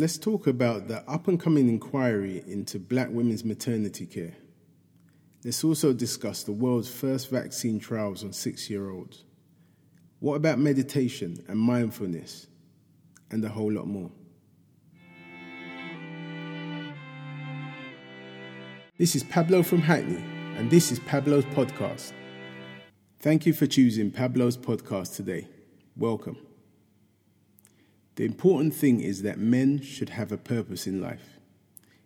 let's talk about the up and coming inquiry into black women's maternity care. Let's also discuss the world's first vaccine trials on six year olds. What about meditation and mindfulness? And a whole lot more. This is Pablo from Hackney, and this is Pablo's podcast. Thank you for choosing Pablo's podcast today. Welcome. The important thing is that men should have a purpose in life.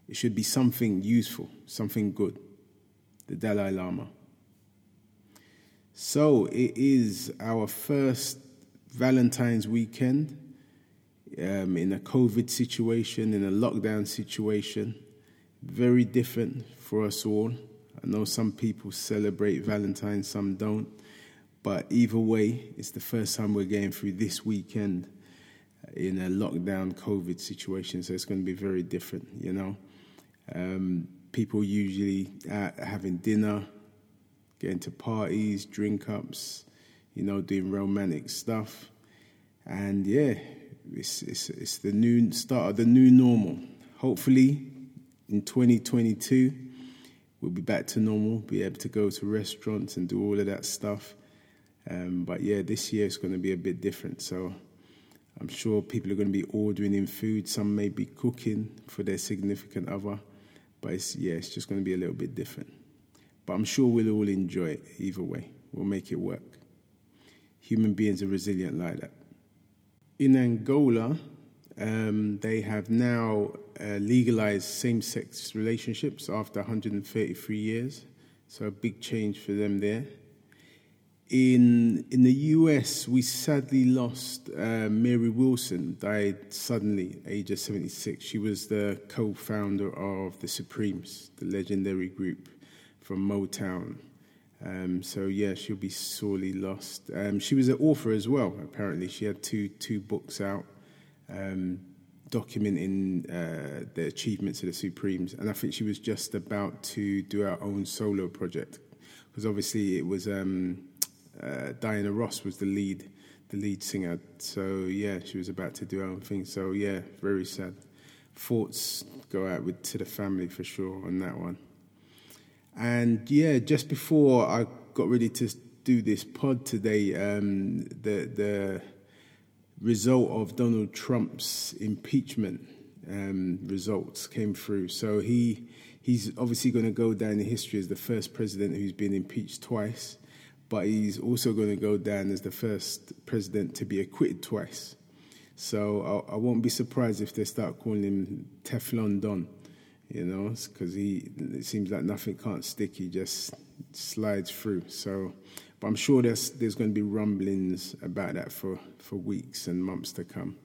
It should be something useful, something good. The Dalai Lama. So it is our first Valentine's weekend um, in a COVID situation, in a lockdown situation. Very different for us all. I know some people celebrate Valentine's, some don't. But either way, it's the first time we're going through this weekend in a lockdown COVID situation, so it's going to be very different, you know. Um, people usually having dinner, getting to parties, drink ups, you know, doing romantic stuff. And yeah, it's, it's, it's the new start of the new normal. Hopefully, in 2022, we'll be back to normal, be able to go to restaurants and do all of that stuff. Um, but yeah, this year it's going to be a bit different. So I'm sure people are going to be ordering in food. Some may be cooking for their significant other. But it's, yeah, it's just going to be a little bit different. But I'm sure we'll all enjoy it either way. We'll make it work. Human beings are resilient like that. In Angola, um, they have now uh, legalized same sex relationships after 133 years. So a big change for them there in in the US, we sadly lost uh, Mary Wilson. Died suddenly, age of seventy six. She was the co-founder of the Supremes, the legendary group from Motown. Um, so yeah, she'll be sorely lost. Um, she was an author as well. Apparently, she had two two books out. Um, documenting uh, the achievements of the Supremes, and I think she was just about to do her own solo project because obviously it was um, uh, Diana Ross was the lead, the lead singer. So yeah, she was about to do her own thing. So yeah, very sad. Thoughts go out with to the family for sure on that one. And yeah, just before I got ready to do this pod today, um, the the result of Donald Trump's impeachment um, results came through. So he he's obviously going to go down in history as the first president who's been impeached twice but he's also going to go down as the first president to be acquitted twice. So I, I won't be surprised if they start calling him Teflon Don, you know, because he it seems like nothing can't stick. He just slides through. So, but I'm sure there's there's going to be rumblings about that for, for weeks and months to come.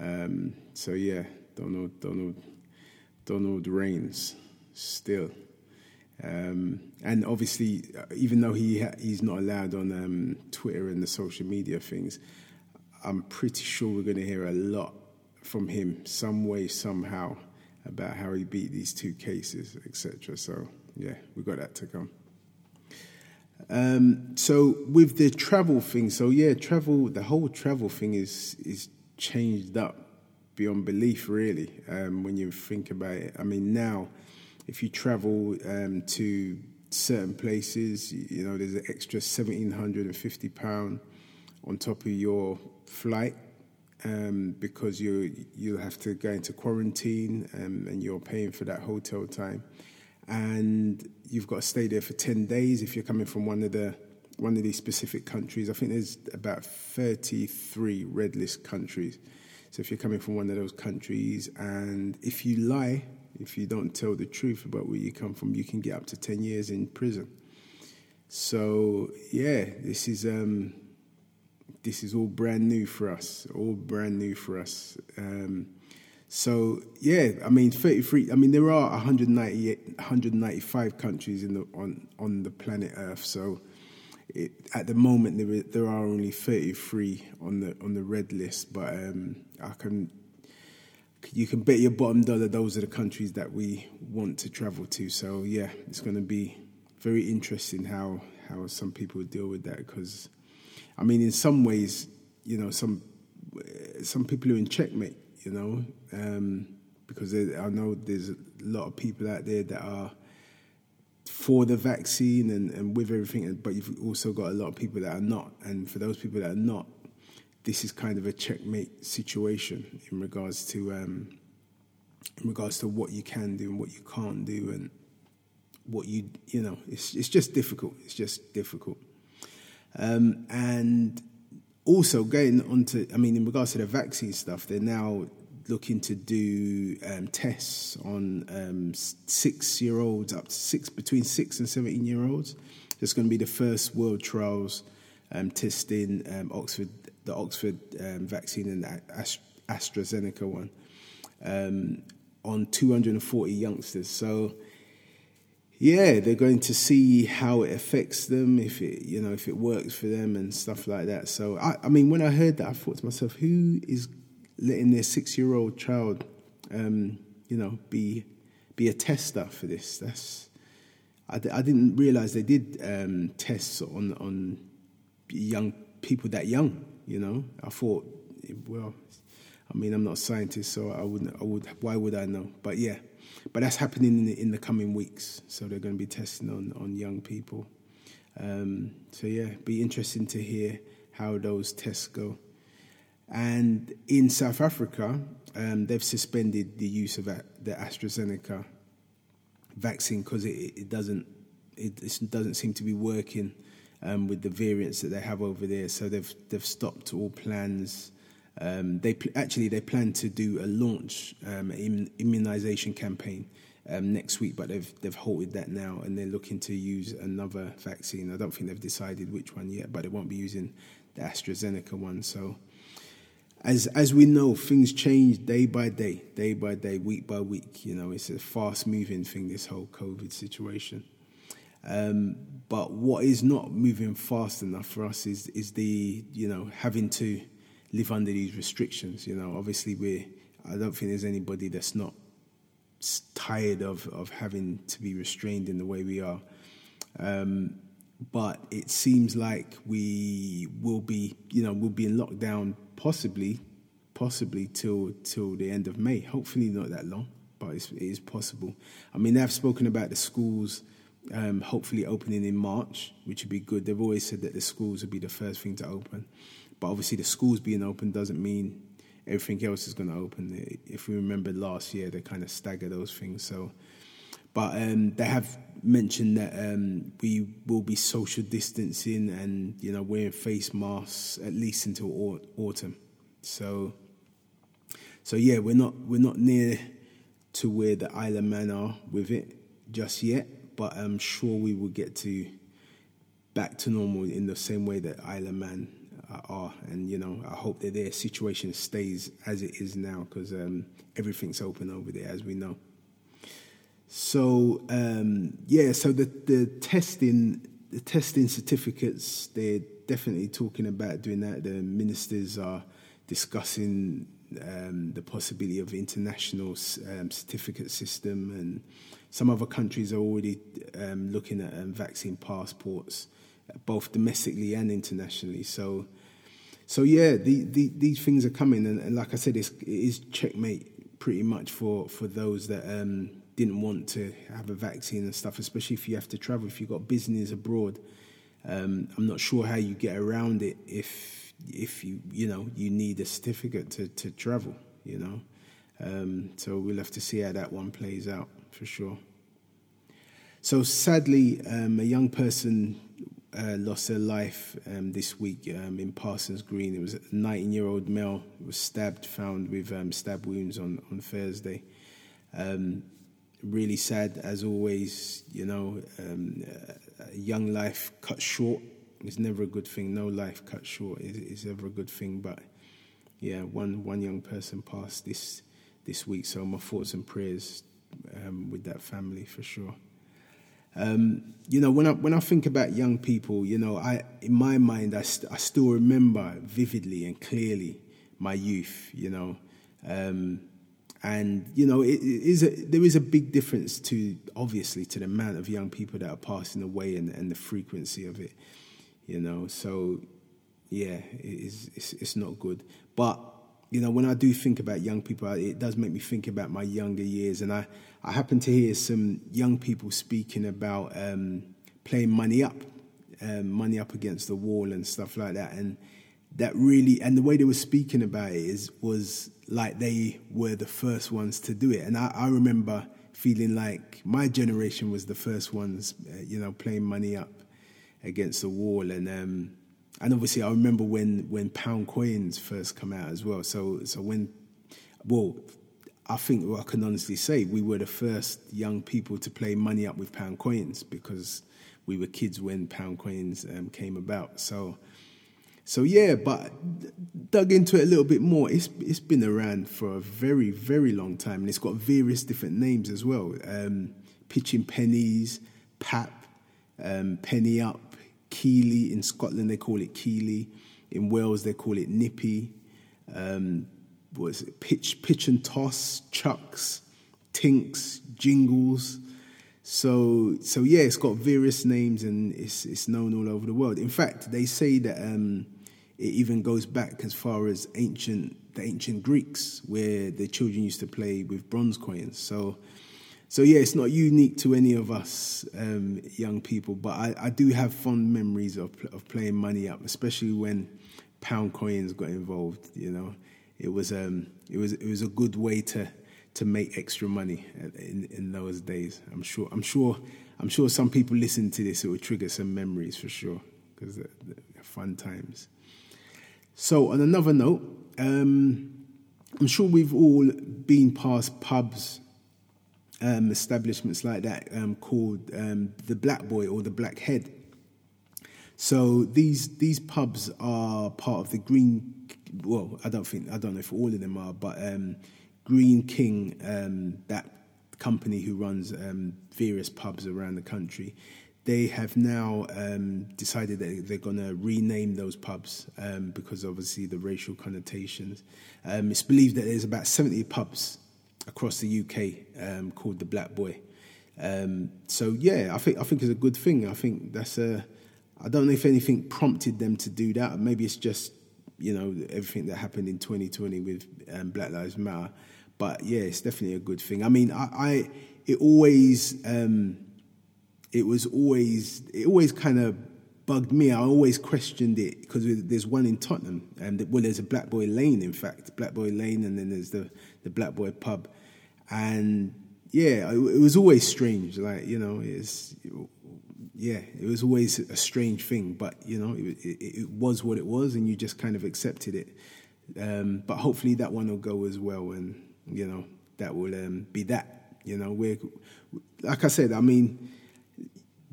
Um, so yeah, Donald Donald Donald reigns still. Um, and obviously, uh, even though he ha- he's not allowed on um, Twitter and the social media things, I'm pretty sure we're going to hear a lot from him, some way, somehow, about how he beat these two cases, etc. So yeah, we got that to come. Um, so with the travel thing, so yeah, travel, the whole travel thing is is changed up beyond belief, really. Um, when you think about it, I mean, now if you travel um, to certain places, you know, there's an extra £1,750 on top of your flight um, because you you'll have to go into quarantine um, and you're paying for that hotel time, and you've got to stay there for ten days if you're coming from one of the one of these specific countries. I think there's about 33 red list countries. So if you're coming from one of those countries, and if you lie if you don't tell the truth about where you come from, you can get up to 10 years in prison. So, yeah, this is, um, this is all brand new for us, all brand new for us. Um, so, yeah, I mean, 33, I mean, there are 198, 195 countries in the, on, on the planet Earth. So, it, at the moment, there, there are only 33 on the, on the red list, but um, I can you can bet your bottom dollar those are the countries that we want to travel to. So yeah, it's going to be very interesting how how some people deal with that because, I mean, in some ways, you know, some some people are in checkmate you know, um, because I know there's a lot of people out there that are for the vaccine and, and with everything, but you've also got a lot of people that are not. And for those people that are not, this is kind of a checkmate situation in regards to um, in regards to what you can do and what you can't do and what you you know it's it's just difficult. It's just difficult. Um, and also going on to, I mean, in regards to the vaccine stuff, they're now looking to do um, tests on um, six-year-olds up to six, between six and seventeen year olds. It's going to be the first world trials um, testing um, Oxford, the Oxford um, vaccine and the AstraZeneca one um, on 240 youngsters. So yeah, they're going to see how it affects them, if it you know if it works for them and stuff like that. So I, I mean, when I heard that, I thought to myself, who is letting their six year old child, um, you know, be be a tester for this? That's I, I didn't realize they did um, tests on on young people that young. You know, I thought, well, I mean, I'm not a scientist, so I wouldn't. I would. Why would I know? But yeah. But that's happening in the, in the coming weeks. So they're going to be testing on, on young people. Um, so yeah, be interesting to hear how those tests go. And in South Africa, um, they've suspended the use of the AstraZeneca vaccine because it, it, doesn't it, it, doesn't seem to be working um, with the variants that they have over there. So they've they've stopped all plans um, they pl- actually they plan to do a launch um, immunization campaign um, next week, but they've they've halted that now, and they're looking to use another vaccine. I don't think they've decided which one yet, but they won't be using the AstraZeneca one. So, as as we know, things change day by day, day by day, week by week. You know, it's a fast moving thing. This whole COVID situation. Um, but what is not moving fast enough for us is is the you know having to live under these restrictions. You know, obviously we I don't think there's anybody that's not tired of of having to be restrained in the way we are. Um, but it seems like we will be, you know, we'll be in lockdown possibly, possibly till till the end of May. Hopefully not that long, but it's, it is possible. I mean, they've spoken about the schools um, hopefully opening in March, which would be good. They've always said that the schools would be the first thing to open. But obviously, the schools being open doesn't mean everything else is going to open. If we remember last year, they kind of stagger those things. So, but um, they have mentioned that um, we will be social distancing and you know wearing face masks at least until autumn. So, so yeah, we're not we're not near to where the Isle of Man are with it just yet, but I'm sure we will get to back to normal in the same way that Isle of Man are. And, you know, I hope that their situation stays as it is now because um, everything's open over there, as we know. So, um, yeah, so the, the testing, the testing certificates, they're definitely talking about doing that. The ministers are discussing um, the possibility of international um, certificate system, and some other countries are already um, looking at um, vaccine passports, both domestically and internationally. So so yeah, the, the, these things are coming, and, and like I said, it's, it is checkmate pretty much for for those that um, didn't want to have a vaccine and stuff, especially if you have to travel, if you've got business abroad. Um, I'm not sure how you get around it if if you you know you need a certificate to, to travel. You know, um, so we'll have to see how that one plays out for sure. So sadly, um, a young person uh, lost their life um, this week um, in Parsons Green. It was a 19 year old male who was stabbed, found with um, stab wounds on, on Thursday. Um, really sad, as always, you know, a young life cut short is never a good thing. No life cut short is, is ever a good thing. But yeah, one, one young person passed this, this week, so my thoughts and prayers um, with that family for sure. Um, you know, when I when I think about young people, you know, I in my mind, I, st- I still remember vividly and clearly my youth. You know, um, and you know, it, it is a, there is a big difference to obviously to the amount of young people that are passing away and, and the frequency of it. You know, so yeah, it is, it's, it's not good. But you know, when I do think about young people, it does make me think about my younger years. And I, I happen to hear some young people speaking about um, playing money up, um, money up against the wall and stuff like that. And that really, and the way they were speaking about it is was like they were the first ones to do it. And I, I remember feeling like my generation was the first ones, uh, you know, playing money up against the wall. And um, and obviously I remember when when pound coins first come out as well. So so when well, I think well, I can honestly say we were the first young people to play money up with pound coins because we were kids when pound coins um, came about. So so yeah, but dug into it a little bit more. It's it's been around for a very very long time, and it's got various different names as well. Um, pitching pennies, pap, um, penny up, Keeley. In Scotland, they call it Keeley. In Wales, they call it Nippy. Um, was it? Pitch, pitch and toss, chucks, tinks, jingles. So, so yeah, it's got various names and it's it's known all over the world. In fact, they say that um, it even goes back as far as ancient the ancient Greeks, where the children used to play with bronze coins. So, so yeah, it's not unique to any of us um, young people, but I, I, do have fond memories of of playing money up, especially when pound coins got involved. You know, it was um, it was it was a good way to to make extra money in, in those days. I'm sure I'm sure I'm sure some people listen to this, it will trigger some memories for sure because they're, they're fun times. So on another note, um, I'm sure we've all been past pubs um, establishments like that um, called um, the Black Boy or the Black Head. So these these pubs are part of the Green. Well, I don't think I don't know if all of them are, but um, Greene King, um, that company who runs various pubs around the country, they have now um, decided that they're going to rename those pubs um, because obviously the racial connotations. Um, it's believed that there's about 70 pubs across the UK um, called the Black Boy. Um, so yeah, I think I think it's a good thing. I think that's a. I don't know if anything prompted them to do that. Maybe it's just you know everything that happened in 2020 with um, Black Lives Matter. But yeah, it's definitely a good thing. I mean, I, I it always um, it was always it always kind of bugged me. I always questioned it because there's one in Tottenham, and well, there's a Black Boy Lane, in fact, Black Boy Lane, and then there's the the Black Boy Pub, and yeah, it, it was always strange. Like you know, it's yeah, it was always a strange thing, but you know, it, it, it was what it was, and you just kind of accepted it. Um, but hopefully, that one will go as well, and you know, that will um, be that. You know, we're like I said, I mean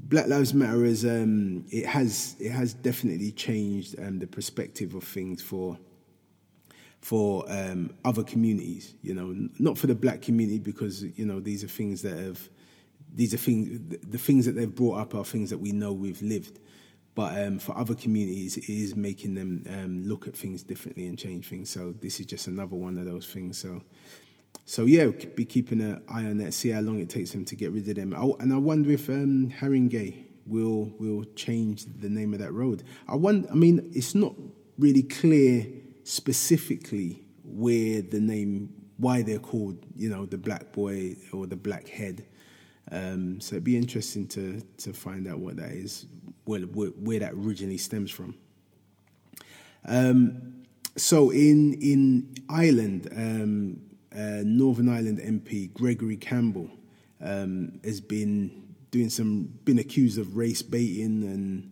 Black Lives Matter is um, it has it has definitely changed um, the perspective of things for for um, other communities. You know, not for the black community because you know these are things that have these are things the things that they've brought up are things that we know we've lived. But um, for other communities, it is making them um, look at things differently and change things. So this is just another one of those things. So so yeah, be keeping an eye on that, see how long it takes them to get rid of them. and I wonder if um, Haringey will will change the name of that road. I wonder. I mean, it's not really clear specifically where the name, why they're called, you know, the Black Boy or the Black Head. Um, so it'd be interesting to to find out what that is, where where, where that originally stems from. Um, so in in Ireland, um, uh, Northern Ireland MP Gregory Campbell um, has been doing some, been accused of race baiting and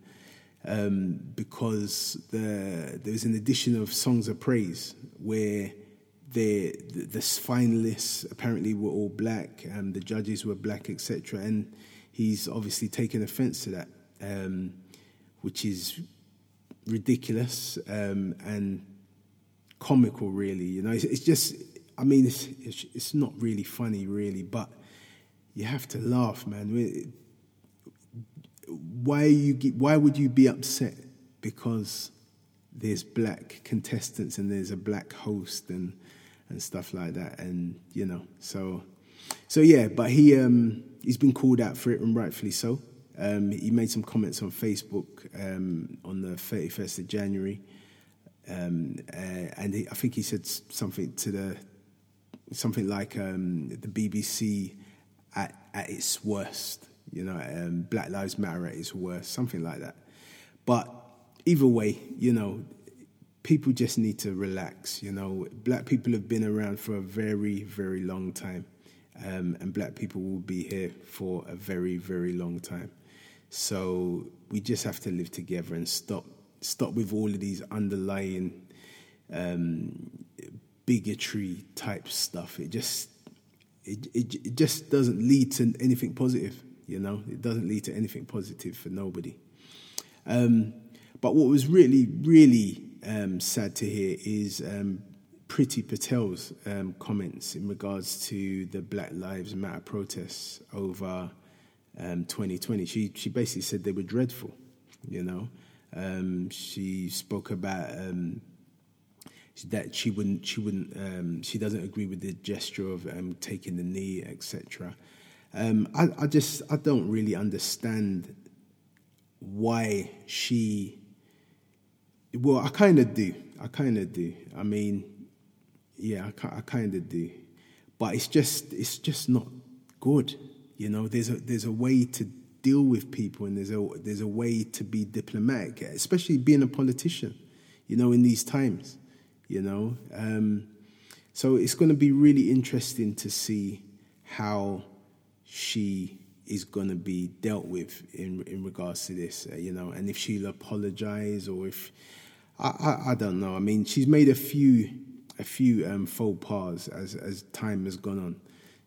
um, because the, there was an edition of Songs of Praise where the, the, the finalists apparently were all black and the judges were black, etc. And he's obviously taken offence to that, um, which is ridiculous um, and comical, really. You know, it's, it's just I mean, it's, it's, it's not really funny, really, but you have to laugh, man. Why you why would you be upset because there's black contestants and there's a black host and and stuff like that, and you know, so so yeah. But he um, he's been called out for it, and rightfully so. Um, he made some comments on Facebook um, on the 31st of January um, uh, and he, I think he said something to the something like um, the BBC at, at its worst. You know, um, Black Lives Matter at its worst, something like that. But either way, you know, people just need to relax. You know, black people have been around for a very, very long time, um, and black people will be here for a very, very long time. So we just have to live together and stop stop with all of these underlying um, bigotry type stuff. It just it, it it just doesn't lead to anything positive. You know, it doesn't lead to anything positive for nobody. Um, but what was really, really um, sad to hear is um, Priti Patel's um, comments in regards to the Black Lives Matter protests over 2020. Um, she she basically said they were dreadful. You know, um, she spoke about um, that she wouldn't she wouldn't she doesn't agree with the gesture of taking the knee, etc. I, I just I don't really understand why she well, I kind of do. I kind of do. I mean, yeah, I, I kind of do. But it's just, it's just not good. You know, there's a there's a way to deal with people, and there's a there's a way to be diplomatic, especially being a politician. You know, in these times. You know, um, so it's going to be really interesting to see how she is going to be dealt with in in regards to this. Uh, you know, and if she'll apologize or if I, I, I, don't know. I mean, she's made a few a few um, faux pas as as time has gone on.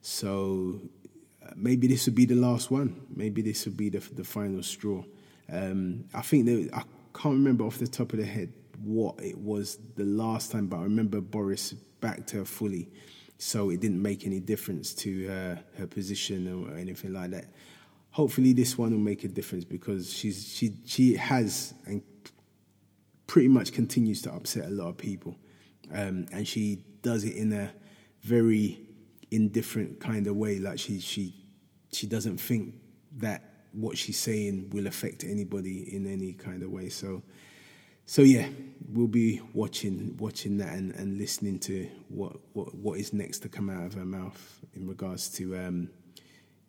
So uh, maybe this would be the last one. Maybe this would be the the final straw. Um, I think that I can't remember off the top of the head what it was the last time, but I remember Boris backed her fully, so it didn't make any difference to her her position or anything like that. Hopefully, this one will make a difference because she's she she has and pretty much continues to upset a lot of people. Um, and she does it in a very indifferent kind of way. Like she she she doesn't think that what she's saying will affect anybody in any kind of way. So so yeah, we'll be watching watching that and, and listening to what, what what is next to come out of her mouth in regards to um,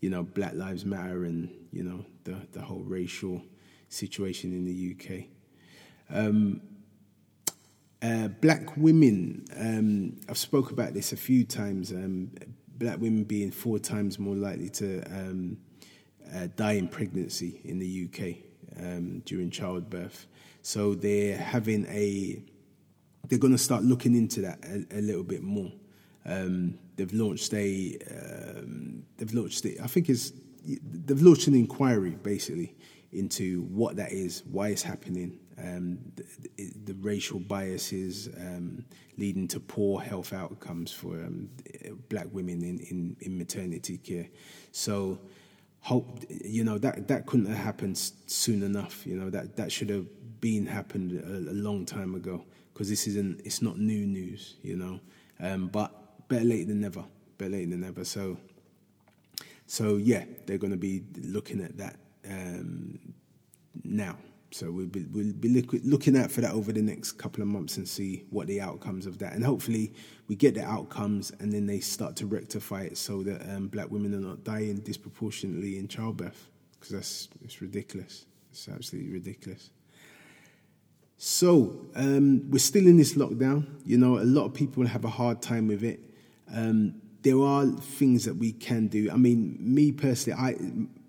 you know Black Lives Matter and you know the the whole racial situation in the UK. Um, uh, black women, um, I've spoke about this a few times. Um, black women being four times more likely to um, uh, die in pregnancy in the UK um, during childbirth. So they're having a, they're going to start looking into that a, a little bit more. Um, they've launched a, um, they've launched it. I think it's, they've launched an inquiry basically into what that is, why it's happening, um, the, the, racial biases um, leading to poor health outcomes for um, black women in, in, in, maternity care. So, hope you know that that couldn't have happened soon enough. You know that that should have been happened a, a long time ago because this isn't it's not new news. You know, um, but better late than never. Better late than never. So, so yeah, they're going to be looking at that um, now. So we'll be, we'll be looking out for that over the next couple of months and see what the outcomes of that. And hopefully we get the outcomes and then they start to rectify it so that um, black women are not dying disproportionately in childbirth because that's it's ridiculous. It's absolutely ridiculous. So um, we're still in this lockdown. You know, a lot of people have a hard time with it. Um, there are things that we can do. I mean, me personally, I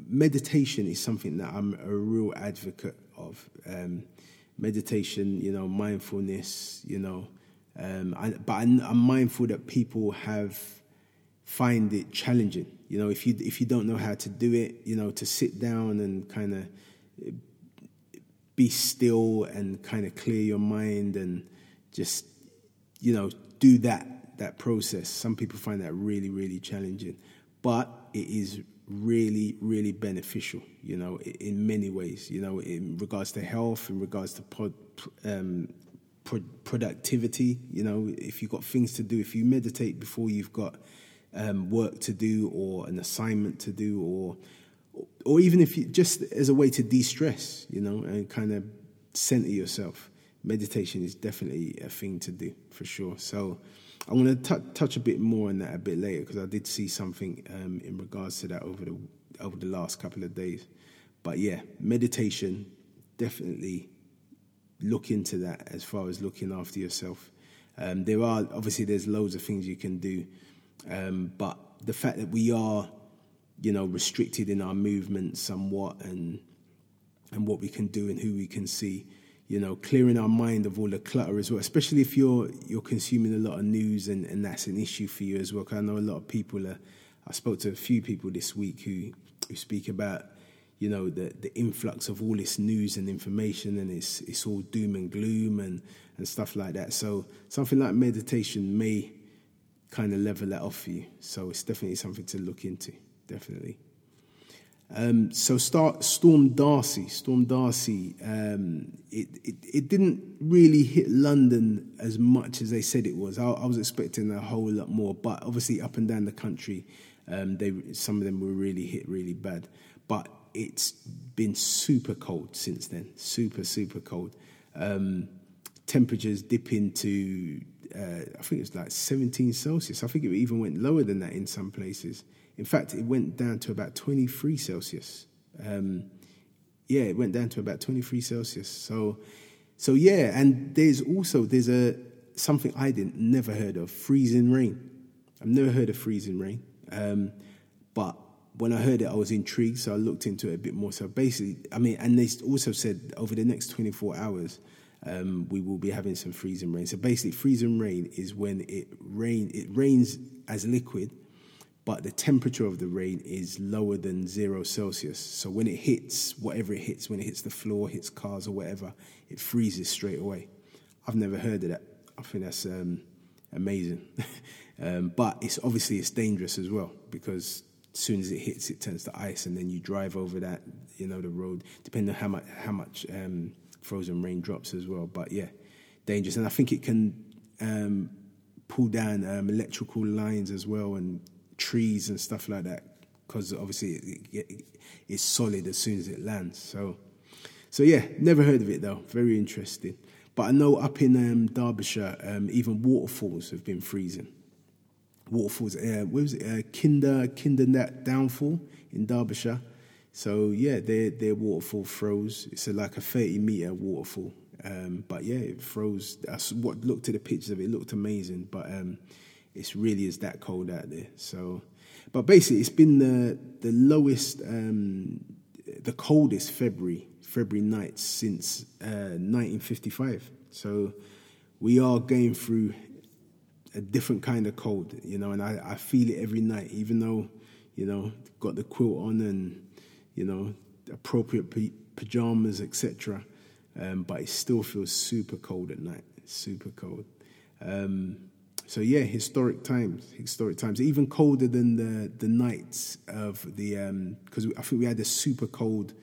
meditation is something that I'm a real advocate of. Um, meditation, you know, mindfulness, you know, um, I, but I'm, I'm, mindful that people have find it challenging. You know, if you if you don't know how to do it, you know, to sit down and kind of be still and kind of clear your mind and just you know do that that process. Some people find that really really challenging, but it is really, really beneficial, you know, in many ways, you know, in regards to health, in regards to pod, um, pro- productivity, you know, if you've got things to do, if you meditate before you've got um, work to do or an assignment to do or or even if you just as a way to de-stress, you know, and kind of center yourself. meditation is definitely a thing to do for sure. So I'm going to touch a bit more on that a bit later because I did see something um, in regards to that over the over the last couple of days. But yeah, meditation definitely look into that as far as looking after yourself. Um, there are obviously there's loads of things you can do, um, but the fact that we are, you know, restricted in our movement somewhat and and what we can do and who we can see, you know, clearing our mind of all the clutter as well. Especially if you're you're consuming a lot of news and, and that's an issue for you as well. Because I know a lot of people are. I spoke to a few people this week who who speak about you know the the influx of all this news and information and it's it's all doom and gloom and and stuff like that so something like meditation may kind of level that off for you so it's definitely something to look into definitely um, so start Storm Darcy. Storm Darcy. Um, it, it, it didn't really hit London as much as they said it was. I, I, was expecting a whole lot more, but obviously up and down the country, um, they some of them were really hit really bad. But it's been super cold since then. Super, super cold. Um, temperatures dip into, uh, I think it's like 17 Celsius. I think it even went lower than that in some places. In fact, it went down to about 23 Celsius. Um, yeah, it went down to about 23 Celsius. So, so yeah, and there's also there's a something I didn't never heard of freezing rain. I've never heard of freezing rain, um, but when I heard it, I was intrigued, so I looked into it a bit more. So basically, I mean, and they also said over the next 24 hours, um, we will be having some freezing rain. So basically, freezing rain is when it rain it rains as liquid, but the temperature of the rain is lower than zero Celsius. So when it hits whatever it hits, when it hits the floor, hits cars or whatever, it freezes straight away. I've never heard of that. I think that's um, amazing. um, but it's obviously it's dangerous as well because as soon as it hits, it turns to ice, and then you drive over that, you know, the road, depending on how much how much um, frozen rain drops as well. But yeah, dangerous, and I think it can um, pull down um, electrical lines as well, and trees and stuff like that, because obviously it, it, it's solid as soon as it lands. So, so yeah, never heard of it though. Very interesting. But I know up in um, Derbyshire, um, even waterfalls have been freezing waterfalls. Uh, what was it? Uh, Kinder Kinder Downfall in Derbyshire. So yeah, their their waterfall froze. It's a, like a thirty meter waterfall. Um, but yeah, it froze. I what looked at the pictures of it, it looked amazing. But it's really is that cold out there. So, but basically, it's been the the lowest, um, the coldest February February nights since uh, 1955. So we are going through a different kind of cold, you know, and I, I feel it every night, even though, you know, got the quilt on and, you know, appropriate p- pajamas, etc. Um, but it still feels super cold at night, super cold. Um, so yeah, historic times, historic times, even colder than the the nights of the because um, I think we had a super cold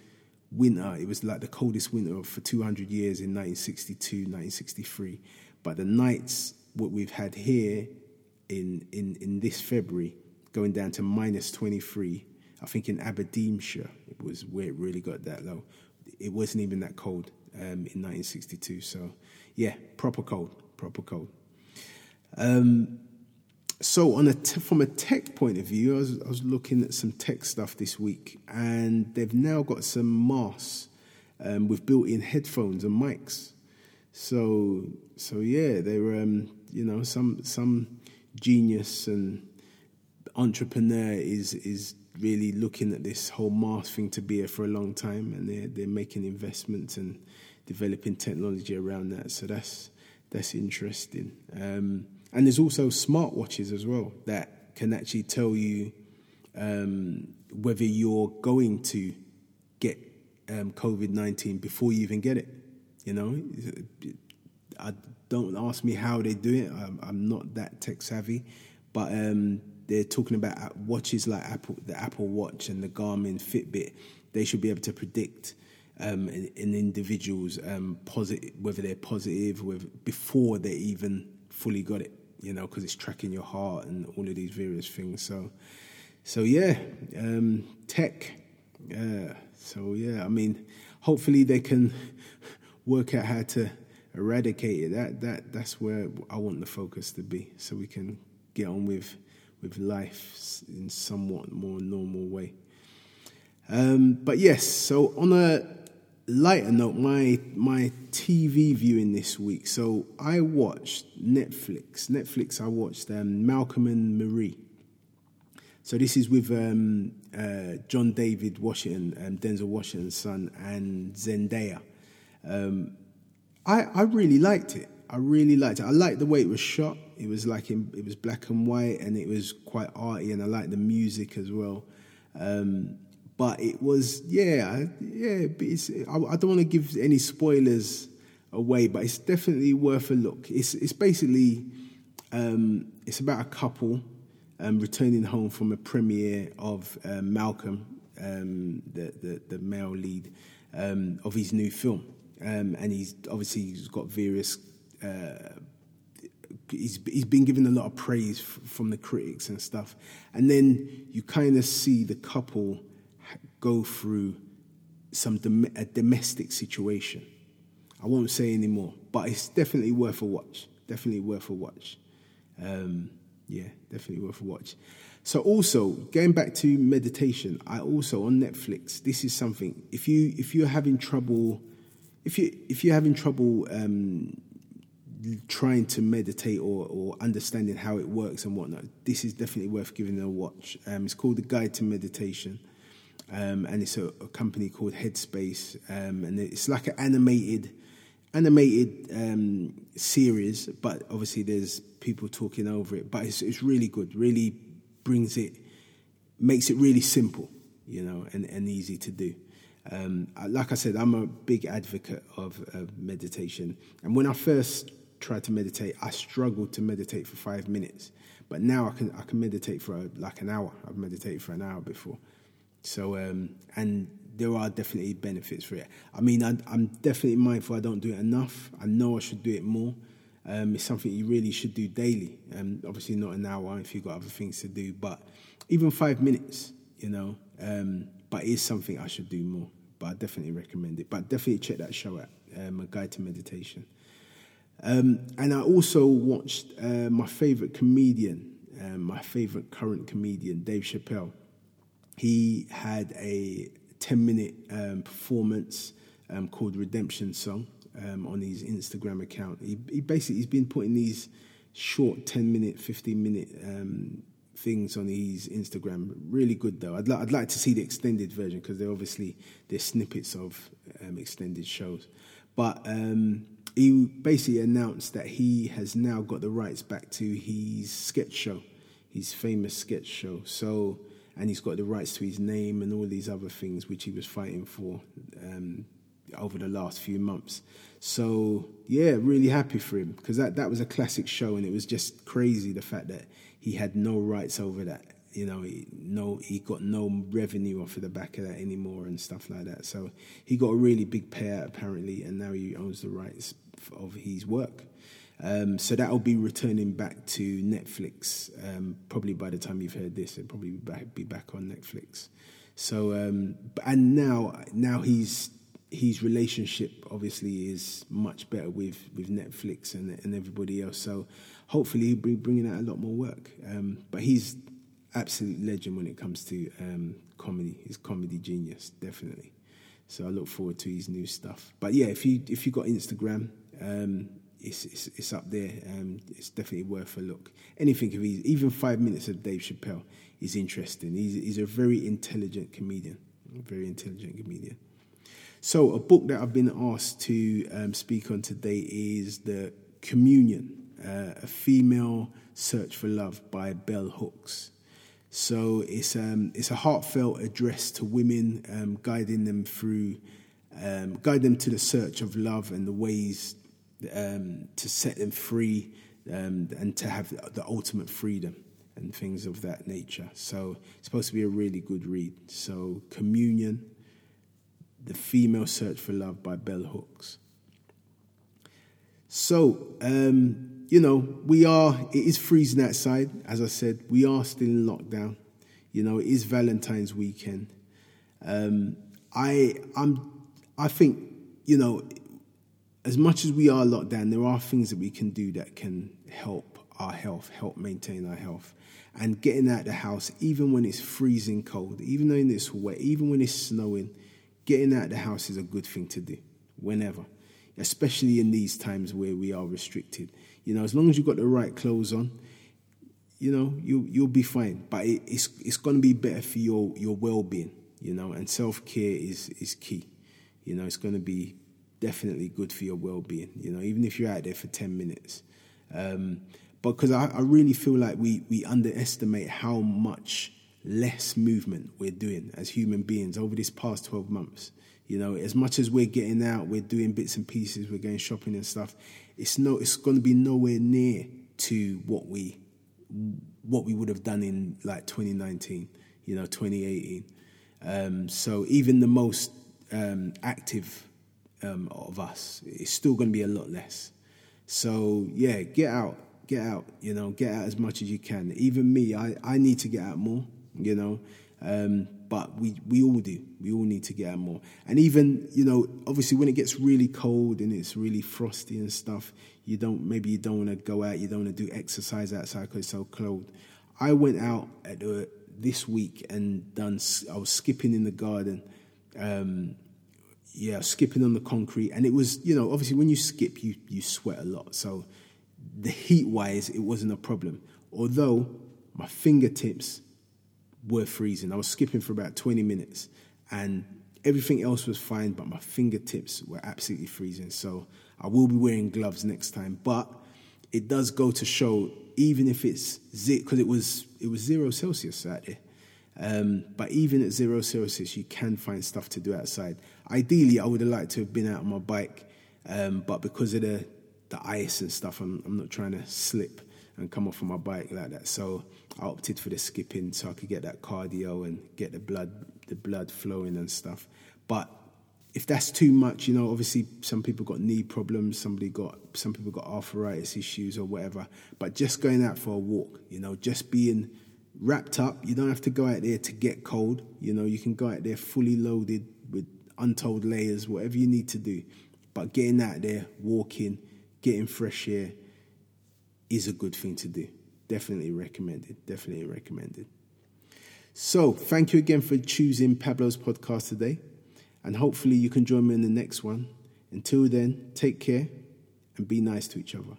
winter. It was like the coldest winter for 200 years in 1962, 1963. But the nights what we've had here in, in, in this February, going down to minus 23. I think in Aberdeenshire, it was where it really got that low. It wasn't even that cold um, in 1962. So, yeah, proper cold, proper cold. Um, so, on a t- from a tech point of view, I was, I was, looking at some tech stuff this week, and they've now got some masks um, with built-in headphones and mics. So, so yeah, they were um, you know, some some genius and entrepreneur is is really looking at this whole mask thing to be here for a long time, and they're they're making investments and developing technology around that. So that's that's interesting. Um, and there's also smartwatches as well that can actually tell you um, whether you're going to get um, COVID nineteen before you even get it. You know, I don't ask me how they do it. I'm, I'm not that tech savvy, but um, they're talking about watches like Apple, the Apple Watch and the Garmin Fitbit. They should be able to predict um, an, an, individual's um, positive, whether they're positive, whether, before they even fully got it. You know, because it's tracking your heart and all of these various things. So, so yeah, um, tech. Uh, so yeah, I mean, hopefully they can work out how to eradicate it. That that that's where I want the focus to be, so we can get on with with life in somewhat more normal way. Um, but yes, so on a lighter note, my my TV viewing this week. So I watched Netflix. Netflix. I watched um, Malcolm and Marie. So this is with um, uh, John David Washington, um, Denzel Washington's son, and Zendaya. Um, I I really liked it. I really liked it. I liked the way it was shot. It was like in, it was black and white, and it was quite arty, and I liked the music as well. Um, but it was, yeah, yeah. I, I, don't want to give any spoilers away, but it's definitely worth a look. It's it's basically um, it's about a couple um, returning home from a premiere of um, Malcolm, um, the, the, the male lead um, of his new film, um, and he's obviously he's got various. Uh, he's he's been given a lot of praise f- from the critics and stuff, and then you kind of see the couple go through some dom- a domestic situation. I won't say any more, but it's definitely worth a watch. Definitely worth a watch. Um, yeah, definitely worth a watch. So also going back to meditation, I also on Netflix. This is something if you if you're having trouble, if you if you're having trouble um, trying to meditate or, or understanding how it works and whatnot, this is definitely worth giving a watch. Um, it's called the Guide to Meditation um, and it's a, a, company called Headspace, um, and it's like an animated animated um, series, but obviously there's people talking over it. But it's, it's really good. Really brings it, makes it really simple, you know, and, and easy to do. Um, like I said, I'm a big advocate of, of meditation, and when I first tried to meditate, I struggled to meditate for five minutes. But now I can I can meditate for a, like an hour. I've meditated for an hour before. So, um, and there are definitely benefits for it. I mean, I, am definitely mindful I don't do it enough. I know I should do it more. Um, it's something you really should do daily. Um, obviously, not an hour if you've got other things to do, but even five minutes, you know. Um, but it is something I should do more. But I definitely recommend it. But definitely check that show out, um, A Guide to Meditation. Um, and I also watched uh, my favorite comedian, um, my favorite current comedian, Dave Chappelle he had a 10 minute um, performance um, called Redemption Song um, on his Instagram account. He, he, basically he's been putting these short 10 minute, 15 minute um, things on his Instagram. Really good though. I'd, li- I'd like to see the extended version because they're obviously they're snippets of um, extended shows. But um, he basically announced that he has now got the rights back to his sketch show, his famous sketch show. So and he's got the rights to his name and all these other things which he was fighting for um, over the last few months. So yeah, really happy for him because that that was a classic show, and it was just crazy the fact that he had no rights over that. You know, he, no, he got no revenue off of the back of that anymore and stuff like that. So he got a really big payout apparently, and now he owns the rights of his work. Um, so that'll be returning back to Netflix. Um, probably by the time you've heard this, it'll probably be back, on Netflix. So um, and now now he's his relationship obviously is much better with with Netflix and and everybody else. So hopefully he'll be bringing out a lot more work. Um, but he's absolute legend when it comes to um, comedy. He's comedy genius, definitely. So I look forward to his new stuff. But yeah, if you if you got Instagram, um, it's, it's, it's up there. Um, it's definitely worth a look. Anything of his, even five minutes of Dave Chappelle is interesting. He's, he's a very intelligent comedian, very intelligent comedian. So, a book that I've been asked to um, speak on today is The Communion, uh, A Female Search for Love by Bell Hooks. So, it's, um, it's a heartfelt address to women, um, guiding them through, um, guide them to the search of love and the ways um, to set them free um, and to have the ultimate freedom and things of that nature. So it's supposed to be a really good read. So Communion, The Female Search for Love by Bell Hooks. So, um, you know, we are, it is freezing outside. As I said, we are still in lockdown. You know, it is Valentine's weekend. Um, I, I'm, I think, you know, as much as we are locked down, there are things that we can do that can help our health, help maintain our health. And getting out of the house, even when it's freezing cold, even when it's wet, even when it's snowing, getting out of the house is a good thing to do whenever, especially in these times where we are restricted. You know, as long as you've got the right clothes on, you know, you you'll be fine. But it, it's it's going to be better for your your well being. You know, and self care is is key. You know, it's going to be definitely good for your well being. You know, even if you're out there for ten minutes. Um, because I, I really feel like we we underestimate how much less movement we're doing as human beings over this past 12 months. You know, as much as we're getting out, we're doing bits and pieces, we're going shopping and stuff. It's no, it's going to be nowhere near to what we what we would have done in like 2019, you know, 2018. Um, so even the most um, active um, of us, it's still going to be a lot less. So yeah, get out, get out. You know, get out as much as you can. Even me, I, I need to get out more. You know, um, but we we all do. We all need to get out more. And even you know, obviously, when it gets really cold and it's really frosty and stuff, you don't maybe you don't want to go out. You don't want to do exercise outside because it's so cold. I went out at the, this week and done. I was skipping in the garden. Um, yeah, skipping on the concrete, and it was you know obviously when you skip, you you sweat a lot. So the heat wise, it wasn't a problem. Although my fingertips were freezing. I was skipping for about 20 minutes and everything else was fine, but my fingertips were absolutely freezing. So I will be wearing gloves next time. But it does go to show, even if it's because it was it was zero Celsius out there. Um, but even at zero Celsius, you can find stuff to do outside. Ideally, I would have liked to have been out on my bike, um, but because of the the ice and stuff, I'm, I'm not trying to slip and come off on my bike like that. So I opted for the skipping so I could get that cardio and get the blood the blood flowing and stuff. But if that's too much, you know, obviously some people got knee problems, somebody got some people got arthritis issues or whatever. But just going out for a walk, you know, just being wrapped up, you don't have to go out there to get cold. You know, you can go out there fully loaded untold layers, whatever you need to do. But getting out there, walking, getting fresh air, is a good thing to do. Definitely recommended. Definitely recommended. So, thank you again for choosing Pablo's podcast today. And hopefully, you can join me in the next one. Until then, take care and be nice to each other.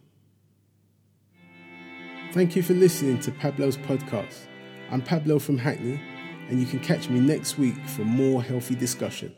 Thank you for listening to Pablo's podcast. I'm Pablo from Hackney, and you can catch me next week for more healthy discussion.